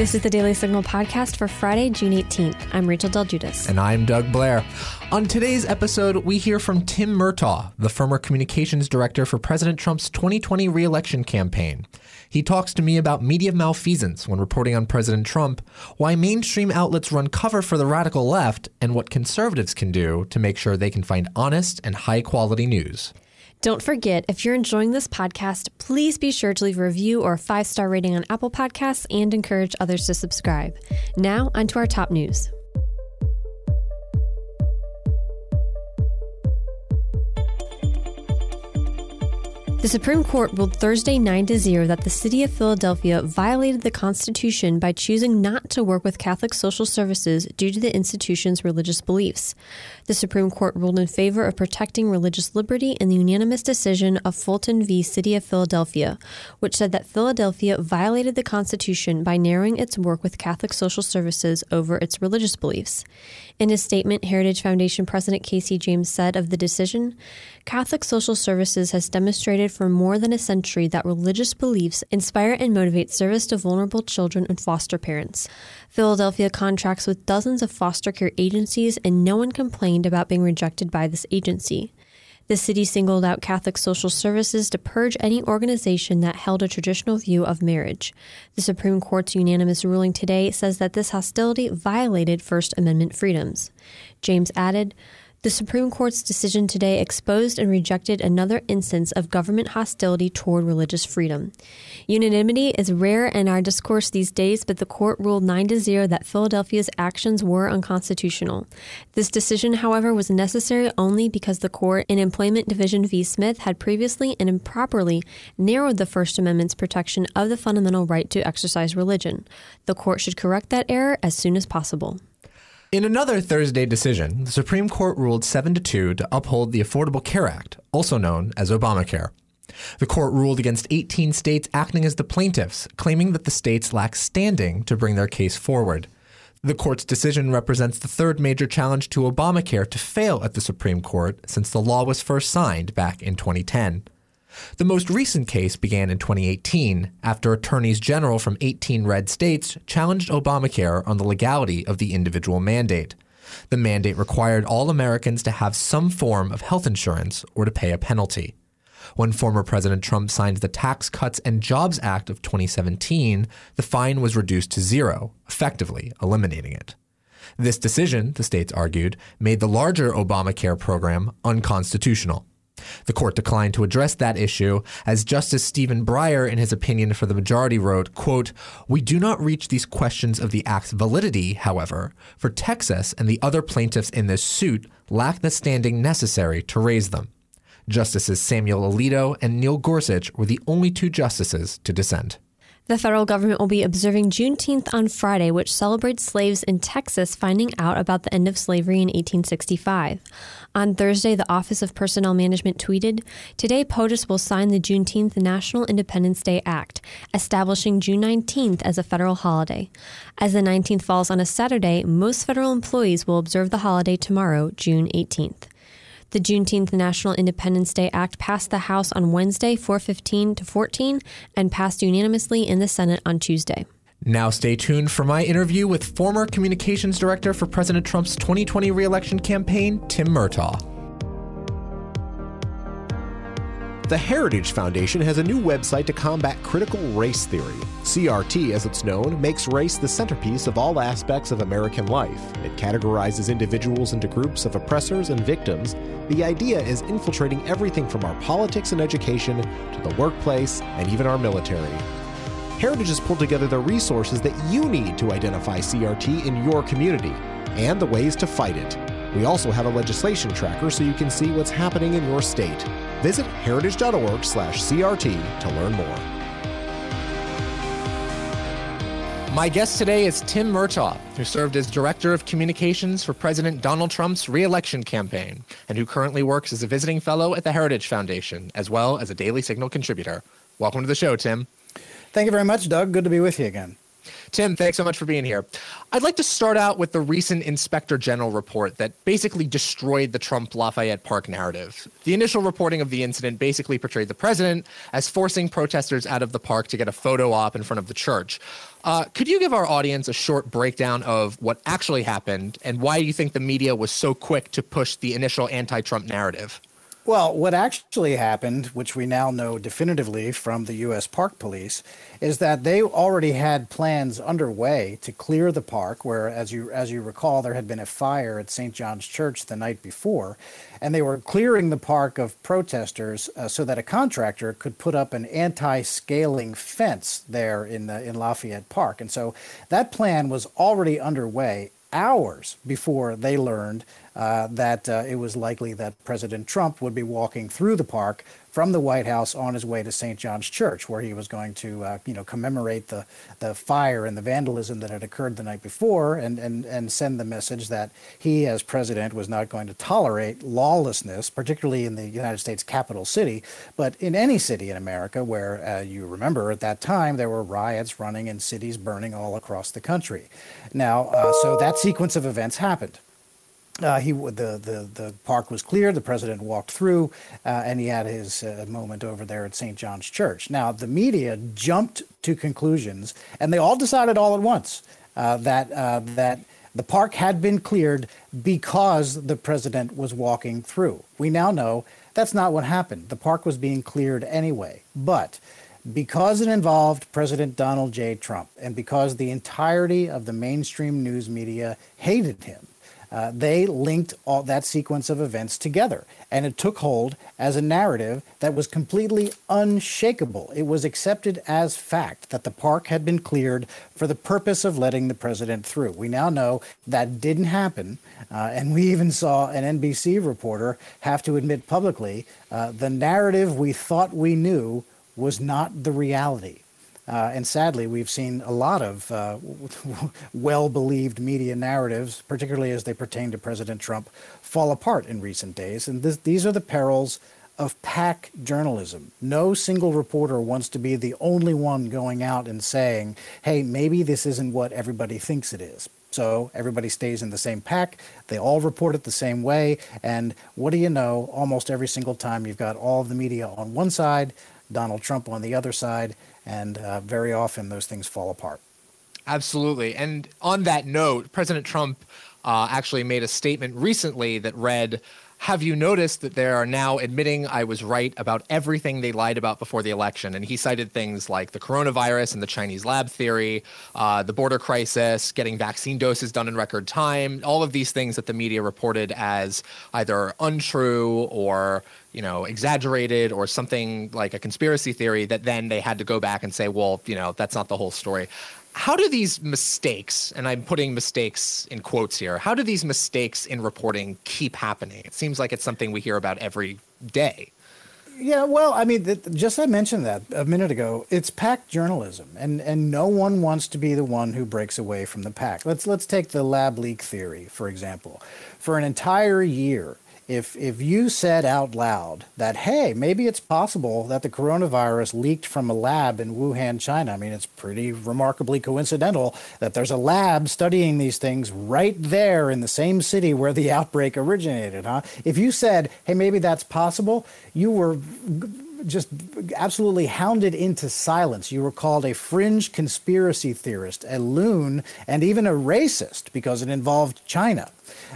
This is the Daily Signal podcast for Friday, June 18th. I'm Rachel Del Guidice. And I'm Doug Blair. On today's episode, we hear from Tim Murtaugh, the former communications director for President Trump's 2020 reelection campaign. He talks to me about media malfeasance when reporting on President Trump, why mainstream outlets run cover for the radical left, and what conservatives can do to make sure they can find honest and high quality news. Don't forget, if you're enjoying this podcast, please be sure to leave a review or a five star rating on Apple Podcasts and encourage others to subscribe. Now, onto our top news. The Supreme Court ruled Thursday 9 to 0 that the city of Philadelphia violated the Constitution by choosing not to work with Catholic Social Services due to the institution's religious beliefs. The Supreme Court ruled in favor of protecting religious liberty in the unanimous decision of Fulton v. City of Philadelphia, which said that Philadelphia violated the Constitution by narrowing its work with Catholic Social Services over its religious beliefs. In his statement, Heritage Foundation President Kay C. James said of the decision Catholic Social Services has demonstrated for more than a century that religious beliefs inspire and motivate service to vulnerable children and foster parents. Philadelphia contracts with dozens of foster care agencies, and no one complained about being rejected by this agency. The city singled out Catholic Social Services to purge any organization that held a traditional view of marriage. The Supreme Court's unanimous ruling today says that this hostility violated First Amendment freedoms. James added, the Supreme Court's decision today exposed and rejected another instance of government hostility toward religious freedom. Unanimity is rare in our discourse these days, but the court ruled 9 to 0 that Philadelphia's actions were unconstitutional. This decision, however, was necessary only because the court in Employment Division v. Smith had previously and improperly narrowed the First Amendment's protection of the fundamental right to exercise religion. The court should correct that error as soon as possible. In another Thursday decision, the Supreme Court ruled 7 to 2 to uphold the Affordable Care Act, also known as Obamacare. The court ruled against 18 states acting as the plaintiffs, claiming that the states lack standing to bring their case forward. The court's decision represents the third major challenge to Obamacare to fail at the Supreme Court since the law was first signed back in 2010. The most recent case began in 2018 after attorneys general from 18 red states challenged Obamacare on the legality of the individual mandate. The mandate required all Americans to have some form of health insurance or to pay a penalty. When former President Trump signed the Tax Cuts and Jobs Act of 2017, the fine was reduced to zero, effectively eliminating it. This decision, the states argued, made the larger Obamacare program unconstitutional. The court declined to address that issue as Justice Stephen Breyer in his opinion for the majority wrote, quote, "We do not reach these questions of the act's validity, however, for Texas and the other plaintiffs in this suit lack the standing necessary to raise them." Justices Samuel Alito and Neil Gorsuch were the only two justices to dissent. The federal government will be observing Juneteenth on Friday, which celebrates slaves in Texas finding out about the end of slavery in 1865. On Thursday, the Office of Personnel Management tweeted Today, POTUS will sign the Juneteenth National Independence Day Act, establishing June 19th as a federal holiday. As the 19th falls on a Saturday, most federal employees will observe the holiday tomorrow, June 18th. The Juneteenth National Independence Day Act passed the House on Wednesday, 415 to 14, and passed unanimously in the Senate on Tuesday. Now, stay tuned for my interview with former communications director for President Trump's 2020 reelection campaign, Tim Murtaugh. The Heritage Foundation has a new website to combat critical race theory. CRT, as it's known, makes race the centerpiece of all aspects of American life. It categorizes individuals into groups of oppressors and victims. The idea is infiltrating everything from our politics and education to the workplace and even our military. Heritage has pulled together the resources that you need to identify CRT in your community and the ways to fight it. We also have a legislation tracker so you can see what's happening in your state. Visit heritage.org/crt to learn more. My guest today is Tim Murtaugh, who served as Director of Communications for President Donald Trump's reelection campaign and who currently works as a visiting fellow at the Heritage Foundation, as well as a Daily Signal contributor. Welcome to the show, Tim. Thank you very much, Doug. Good to be with you again. Tim, thanks so much for being here. I'd like to start out with the recent Inspector General report that basically destroyed the Trump Lafayette Park narrative. The initial reporting of the incident basically portrayed the president as forcing protesters out of the park to get a photo op in front of the church. Uh, could you give our audience a short breakdown of what actually happened and why you think the media was so quick to push the initial anti Trump narrative? Well, what actually happened, which we now know definitively from the U.S. Park Police, is that they already had plans underway to clear the park. Where, as you as you recall, there had been a fire at St. John's Church the night before, and they were clearing the park of protesters uh, so that a contractor could put up an anti-scaling fence there in the, in Lafayette Park. And so that plan was already underway hours before they learned uh, that uh, it was likely that President Trump would be walking through the park from the White House on his way to St. John's Church, where he was going to, uh, you know, commemorate the, the fire and the vandalism that had occurred the night before, and, and, and send the message that he, as president, was not going to tolerate lawlessness, particularly in the United States capital city, but in any city in America where uh, you remember at that time there were riots running and cities burning all across the country. Now, uh, so that sequence of events happened. Uh, he the, the the park was cleared. The president walked through, uh, and he had his uh, moment over there at St. John's Church. Now the media jumped to conclusions, and they all decided all at once uh, that uh, that the park had been cleared because the president was walking through. We now know that's not what happened. The park was being cleared anyway, but. Because it involved President Donald J. Trump, and because the entirety of the mainstream news media hated him, uh, they linked all that sequence of events together. And it took hold as a narrative that was completely unshakable. It was accepted as fact that the park had been cleared for the purpose of letting the president through. We now know that didn't happen. Uh, and we even saw an NBC reporter have to admit publicly uh, the narrative we thought we knew was not the reality. Uh, and sadly, we've seen a lot of uh, well believed media narratives, particularly as they pertain to President Trump, fall apart in recent days. And this, these are the perils of pack journalism. No single reporter wants to be the only one going out and saying, hey, maybe this isn't what everybody thinks it is. So everybody stays in the same pack. They all report it the same way. And what do you know? Almost every single time you've got all of the media on one side, Donald Trump on the other side, and uh, very often those things fall apart. Absolutely. And on that note, President Trump uh, actually made a statement recently that read, have you noticed that they are now admitting I was right about everything they lied about before the election? And he cited things like the coronavirus and the Chinese lab theory, uh, the border crisis, getting vaccine doses done in record time, all of these things that the media reported as either untrue or you know exaggerated or something like a conspiracy theory that then they had to go back and say well you know that's not the whole story how do these mistakes, and I'm putting mistakes in quotes here, how do these mistakes in reporting keep happening? It seems like it's something we hear about every day. Yeah, well, I mean, just I mentioned that a minute ago. It's pack journalism, and and no one wants to be the one who breaks away from the pack. Let's let's take the lab leak theory for example. For an entire year, if if you said out loud that hey maybe it's possible that the coronavirus leaked from a lab in Wuhan China. I mean it's pretty remarkably coincidental that there's a lab studying these things right there in the same city where the outbreak originated huh? If you said hey maybe that's possible you were just absolutely hounded into silence. You were called a fringe conspiracy theorist, a loon, and even a racist because it involved China.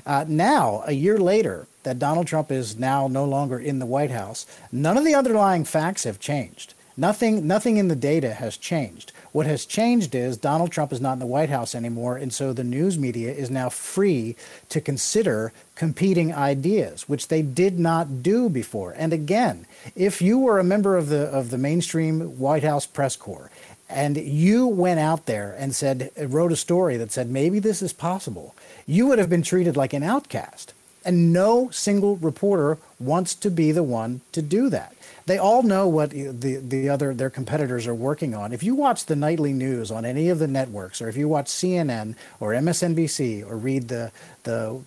Uh, now, a year later, that Donald Trump is now no longer in the White House, none of the underlying facts have changed. Nothing, nothing in the data has changed. What has changed is Donald Trump is not in the White House anymore, and so the news media is now free to consider competing ideas, which they did not do before. And again, if you were a member of the of the mainstream White House press corps and you went out there and said wrote a story that said maybe this is possible, you would have been treated like an outcast. And no single reporter wants to be the one to do that. They all know what the the other their competitors are working on. If you watch the nightly news on any of the networks, or if you watch CNN or MSNBC, or read the the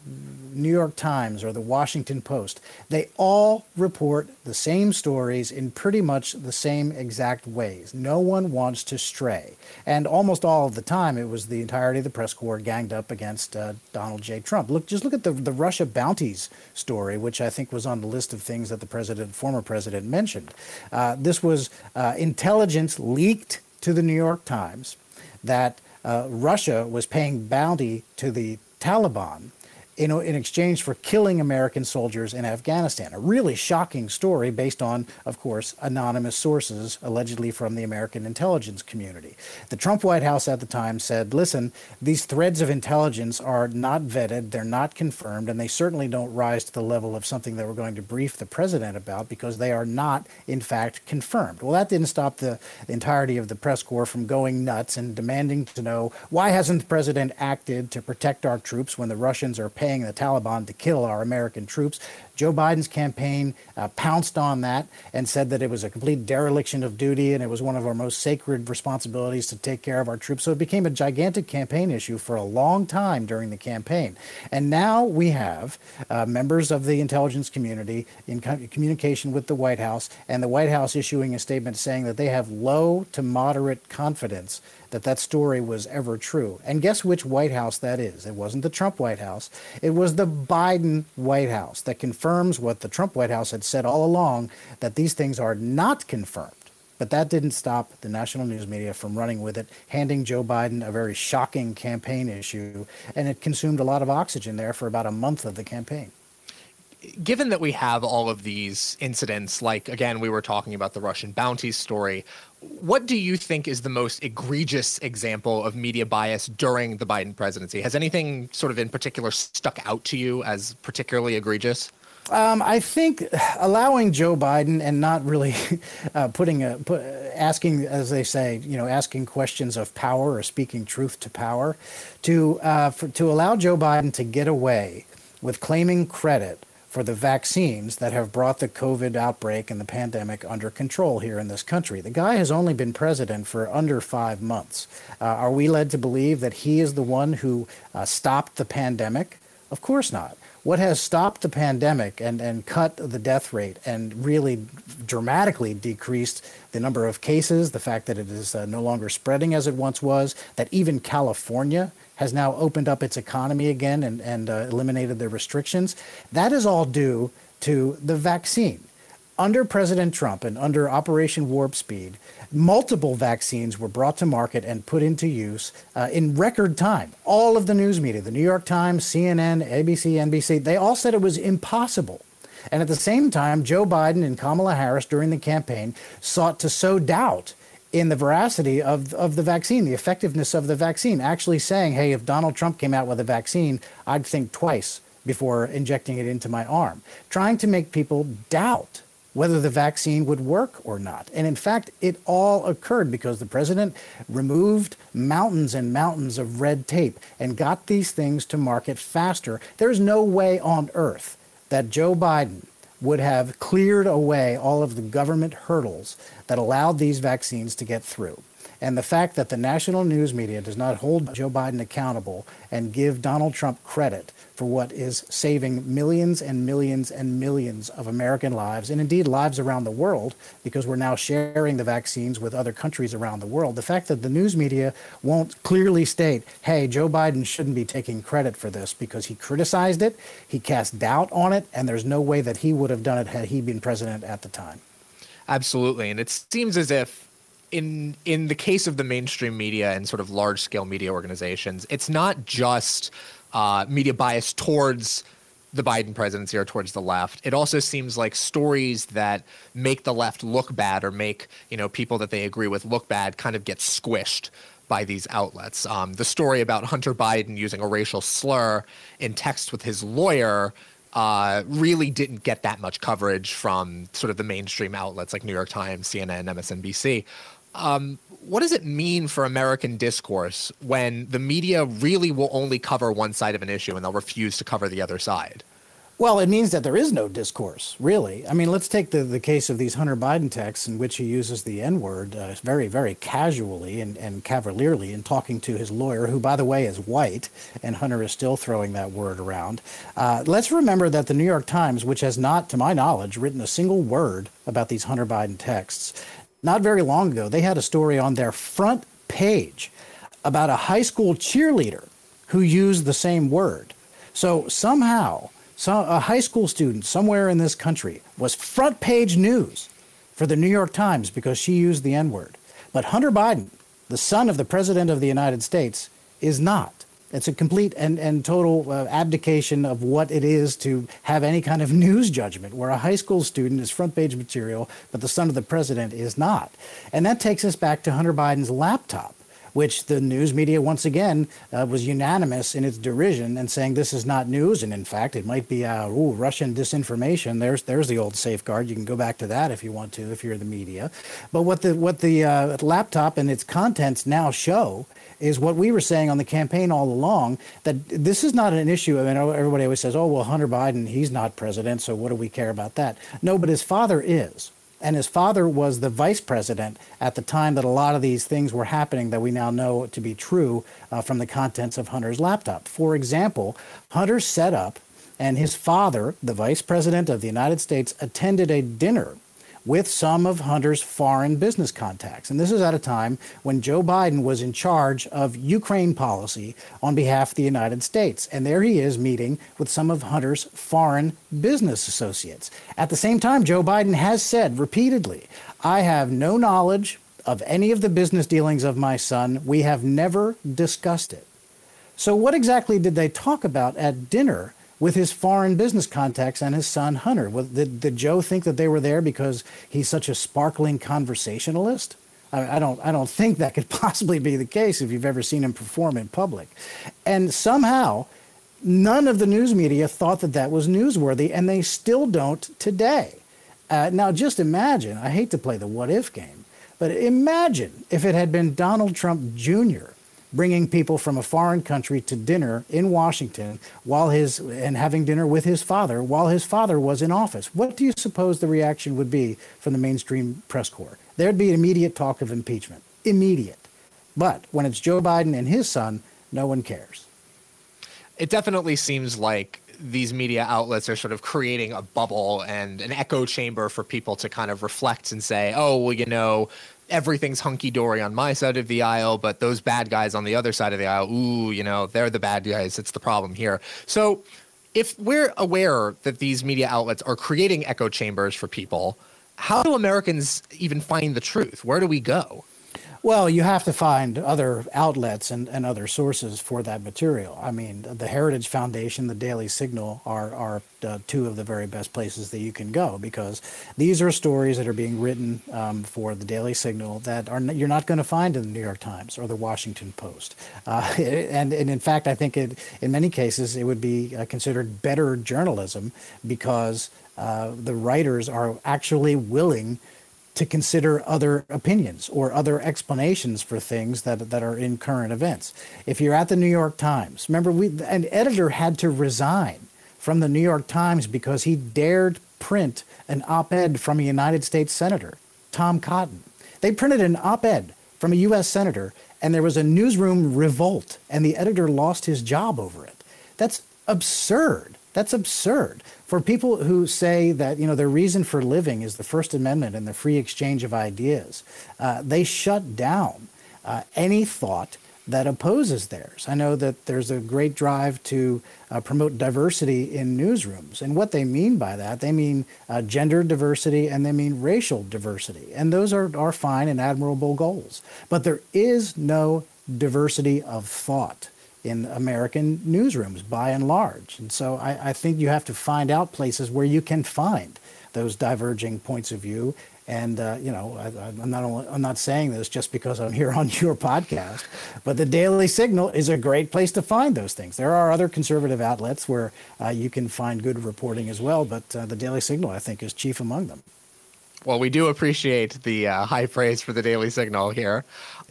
New York Times or the Washington Post, they all report the same stories in pretty much the same exact ways. No one wants to stray. And almost all of the time, it was the entirety of the press corps ganged up against uh, Donald J. Trump. Look, just look at the, the Russia bounties story, which I think was on the list of things that the president, former president, mentioned. Uh, this was uh, intelligence leaked to the New York Times that uh, Russia was paying bounty to the Taliban in, in exchange for killing American soldiers in Afghanistan. A really shocking story based on, of course, anonymous sources, allegedly from the American intelligence community. The Trump White House at the time said, listen, these threads of intelligence are not vetted, they're not confirmed, and they certainly don't rise to the level of something that we're going to brief the president about because they are not, in fact, confirmed. Well, that didn't stop the entirety of the press corps from going nuts and demanding to know why hasn't the president acted to protect our troops when the Russians are paying paying the Taliban to kill our American troops. Joe Biden's campaign uh, pounced on that and said that it was a complete dereliction of duty and it was one of our most sacred responsibilities to take care of our troops. So it became a gigantic campaign issue for a long time during the campaign. And now we have uh, members of the intelligence community in co- communication with the White House and the White House issuing a statement saying that they have low to moderate confidence that that story was ever true. And guess which White House that is? It wasn't the Trump White House. It was the Biden White House that confirms what the Trump White House had said all along that these things are not confirmed. But that didn't stop the national news media from running with it, handing Joe Biden a very shocking campaign issue, and it consumed a lot of oxygen there for about a month of the campaign given that we have all of these incidents, like again, we were talking about the Russian bounties story, what do you think is the most egregious example of media bias during the Biden presidency? Has anything sort of in particular stuck out to you as particularly egregious? Um, I think allowing Joe Biden and not really uh, putting a put, asking, as they say, you know, asking questions of power or speaking truth to power, to uh, for, to allow Joe Biden to get away with claiming credit for the vaccines that have brought the COVID outbreak and the pandemic under control here in this country. The guy has only been president for under five months. Uh, are we led to believe that he is the one who uh, stopped the pandemic? Of course not. What has stopped the pandemic and, and cut the death rate and really dramatically decreased the number of cases, the fact that it is uh, no longer spreading as it once was, that even California has now opened up its economy again and, and uh, eliminated the restrictions. That is all due to the vaccine. Under President Trump and under Operation Warp Speed, multiple vaccines were brought to market and put into use uh, in record time. All of the news media, the New York Times, CNN, ABC, NBC, they all said it was impossible. And at the same time, Joe Biden and Kamala Harris during the campaign sought to sow doubt in the veracity of, of the vaccine, the effectiveness of the vaccine, actually saying, hey, if Donald Trump came out with a vaccine, I'd think twice before injecting it into my arm, trying to make people doubt whether the vaccine would work or not. And in fact, it all occurred because the president removed mountains and mountains of red tape and got these things to market faster. There's no way on earth that Joe Biden would have cleared away all of the government hurdles that allowed these vaccines to get through. And the fact that the national news media does not hold Joe Biden accountable and give Donald Trump credit for what is saving millions and millions and millions of American lives, and indeed lives around the world, because we're now sharing the vaccines with other countries around the world. The fact that the news media won't clearly state, hey, Joe Biden shouldn't be taking credit for this because he criticized it, he cast doubt on it, and there's no way that he would have done it had he been president at the time. Absolutely. And it seems as if in in the case of the mainstream media and sort of large scale media organizations, it's not just uh, media bias towards the Biden presidency or towards the left. It also seems like stories that make the left look bad or make you know people that they agree with look bad kind of get squished by these outlets. Um, the story about Hunter Biden using a racial slur in text with his lawyer uh, really didn't get that much coverage from sort of the mainstream outlets like New York Times, CNN, MSNBC. Um, what does it mean for American discourse when the media really will only cover one side of an issue and they'll refuse to cover the other side? Well, it means that there is no discourse, really. I mean, let's take the, the case of these Hunter Biden texts in which he uses the N word uh, very, very casually and, and cavalierly in talking to his lawyer, who, by the way, is white, and Hunter is still throwing that word around. Uh, let's remember that the New York Times, which has not, to my knowledge, written a single word about these Hunter Biden texts, not very long ago, they had a story on their front page about a high school cheerleader who used the same word. So somehow, so a high school student somewhere in this country was front page news for the New York Times because she used the N word. But Hunter Biden, the son of the President of the United States, is not. It's a complete and, and total uh, abdication of what it is to have any kind of news judgment, where a high school student is front page material, but the son of the president is not. And that takes us back to Hunter Biden's laptop which the news media once again uh, was unanimous in its derision and saying this is not news, and in fact it might be uh, ooh, Russian disinformation. There's there's the old safeguard. You can go back to that if you want to, if you're the media. But what the what the uh, laptop and its contents now show is what we were saying on the campaign all along that this is not an issue. I mean, everybody always says, "Oh, well, Hunter Biden, he's not president, so what do we care about that?" No, but his father is and his father was the vice president at the time that a lot of these things were happening that we now know to be true uh, from the contents of Hunter's laptop. For example, Hunter set up, and his father, the vice president of the United States, attended a dinner with some of Hunter's foreign business contacts. And this is at a time when Joe Biden was in charge of Ukraine policy on behalf of the United States. And there he is meeting with some of Hunter's foreign business associates. At the same time, Joe Biden has said repeatedly, I have no knowledge of any of the business dealings of my son. We have never discussed it. So, what exactly did they talk about at dinner with his foreign business contacts and his son Hunter. Did, did Joe think that they were there because he's such a sparkling conversationalist? I, I, don't, I don't think that could possibly be the case if you've ever seen him perform in public. And somehow, none of the news media thought that that was newsworthy, and they still don't today. Uh, now, just imagine I hate to play the what if game, but imagine if it had been Donald Trump Jr bringing people from a foreign country to dinner in Washington while his and having dinner with his father while his father was in office. What do you suppose the reaction would be from the mainstream press corps? There'd be immediate talk of impeachment. Immediate. But when it's Joe Biden and his son, no one cares. It definitely seems like these media outlets are sort of creating a bubble and an echo chamber for people to kind of reflect and say, oh, well, you know, everything's hunky dory on my side of the aisle, but those bad guys on the other side of the aisle, ooh, you know, they're the bad guys. It's the problem here. So if we're aware that these media outlets are creating echo chambers for people, how do Americans even find the truth? Where do we go? Well, you have to find other outlets and, and other sources for that material. I mean, the Heritage Foundation, the Daily Signal are, are uh, two of the very best places that you can go because these are stories that are being written um, for the Daily Signal that are you're not going to find in the New York Times or the Washington Post. Uh, and, and in fact, I think it, in many cases it would be uh, considered better journalism because uh, the writers are actually willing to consider other opinions or other explanations for things that, that are in current events. If you're at the New York Times, remember, we, an editor had to resign from the New York Times because he dared print an op ed from a United States Senator, Tom Cotton. They printed an op ed from a U.S. Senator, and there was a newsroom revolt, and the editor lost his job over it. That's absurd. That's absurd. For people who say that you know their reason for living is the First Amendment and the free exchange of ideas, uh, they shut down uh, any thought that opposes theirs. I know that there's a great drive to uh, promote diversity in newsrooms. And what they mean by that, they mean uh, gender diversity and they mean racial diversity. And those are, are fine and admirable goals. But there is no diversity of thought in American newsrooms by and large. And so I, I, think you have to find out places where you can find those diverging points of view. And uh, you know, I, am not only, I'm not saying this just because I'm here on your podcast, but the Daily Signal is a great place to find those things. There are other conservative outlets where uh, you can find good reporting as well, but uh, the Daily Signal, I think, is chief among them. Well, we do appreciate the uh, high praise for the Daily Signal here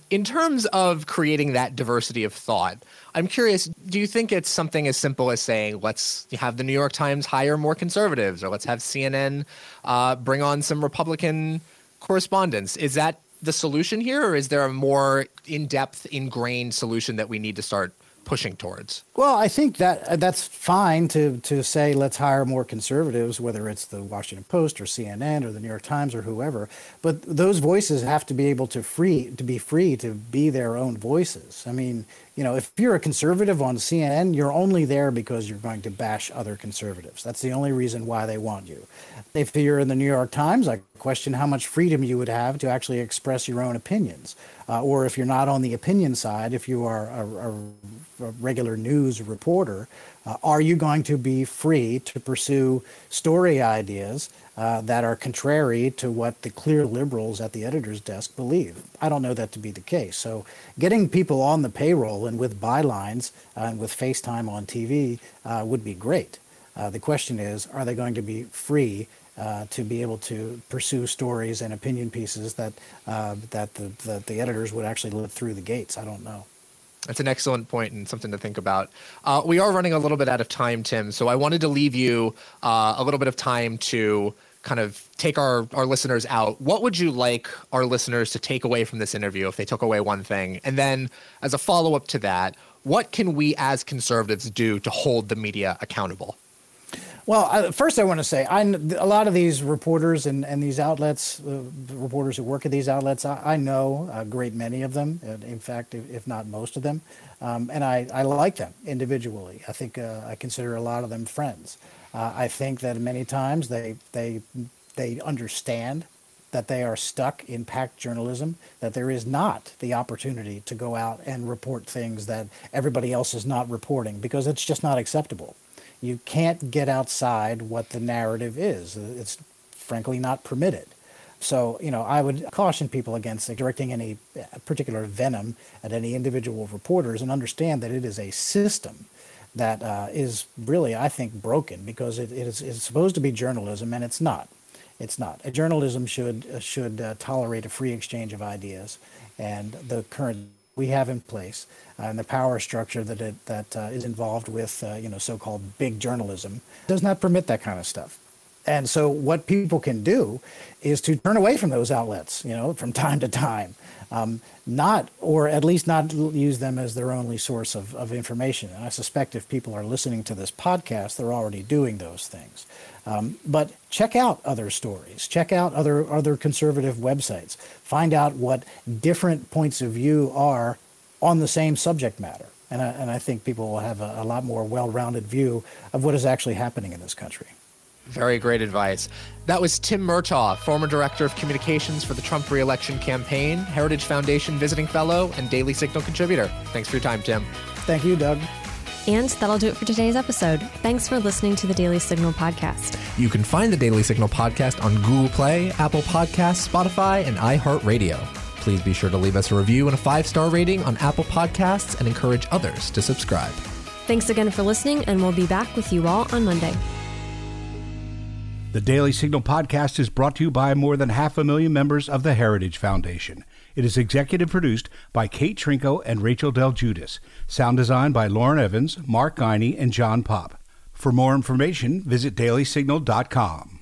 In terms of creating that diversity of thought, I'm curious, do you think it's something as simple as saying, let's have the New York Times hire more conservatives, or let's have CNN uh, bring on some Republican correspondents? Is that the solution here, or is there a more in depth, ingrained solution that we need to start pushing towards? Well, I think that uh, that's fine to to say let's hire more conservatives, whether it's the Washington Post or CNN or the New York Times or whoever. But those voices have to be able to free to be free to be their own voices. I mean, you know, if you're a conservative on CNN, you're only there because you're going to bash other conservatives. That's the only reason why they want you. If you're in the New York Times, I question how much freedom you would have to actually express your own opinions. Uh, or if you're not on the opinion side, if you are a, a, a regular news reporter, uh, are you going to be free to pursue story ideas uh, that are contrary to what the clear liberals at the editor's desk believe? I don't know that to be the case. So, getting people on the payroll and with bylines uh, and with FaceTime on TV uh, would be great. Uh, the question is, are they going to be free uh, to be able to pursue stories and opinion pieces that uh, that the, the, the editors would actually let through the gates. I don't know. That's an excellent point and something to think about. Uh, we are running a little bit out of time, Tim, so I wanted to leave you uh, a little bit of time to kind of take our, our listeners out. What would you like our listeners to take away from this interview if they took away one thing? And then, as a follow up to that, what can we as conservatives do to hold the media accountable? Well, first I want to say I, a lot of these reporters and, and these outlets, uh, reporters who work at these outlets, I, I, know a great many of them. In fact, if, if not most of them, um, and I, I like them individually. I think uh, I consider a lot of them friends. Uh, I think that many times they they they understand that they are stuck in packed journalism, that there is not the opportunity to go out and report things that everybody else is not reporting because it's just not acceptable you can't get outside what the narrative is. It's frankly not permitted. So, you know, I would caution people against directing any particular venom at any individual reporters and understand that it is a system that uh, is really, I think, broken because it, it is it's supposed to be journalism and it's not. It's not. A journalism should should uh, tolerate a free exchange of ideas, and the current we have in place uh, and the power structure that it, that uh, is involved with uh, you know so-called big journalism does not permit that kind of stuff. And so what people can do is to turn away from those outlets, you know, from time to time, um, not or at least not use them as their only source of, of information. And I suspect if people are listening to this podcast, they're already doing those things. Um, but check out other stories. Check out other other conservative websites. Find out what different points of view are on the same subject matter. And I, and I think people will have a, a lot more well-rounded view of what is actually happening in this country. Very great advice. That was Tim Murtaugh, former director of communications for the Trump reelection campaign, Heritage Foundation visiting fellow, and Daily Signal contributor. Thanks for your time, Tim. Thank you, Doug. And that'll do it for today's episode. Thanks for listening to the Daily Signal podcast. You can find the Daily Signal podcast on Google Play, Apple Podcasts, Spotify, and iHeartRadio. Please be sure to leave us a review and a five star rating on Apple Podcasts and encourage others to subscribe. Thanks again for listening, and we'll be back with you all on Monday. The Daily Signal podcast is brought to you by more than half a million members of the Heritage Foundation. It is executive produced by Kate Trinko and Rachel Del Guidice. Sound design by Lauren Evans, Mark Geiner, and John Popp. For more information, visit dailysignal.com.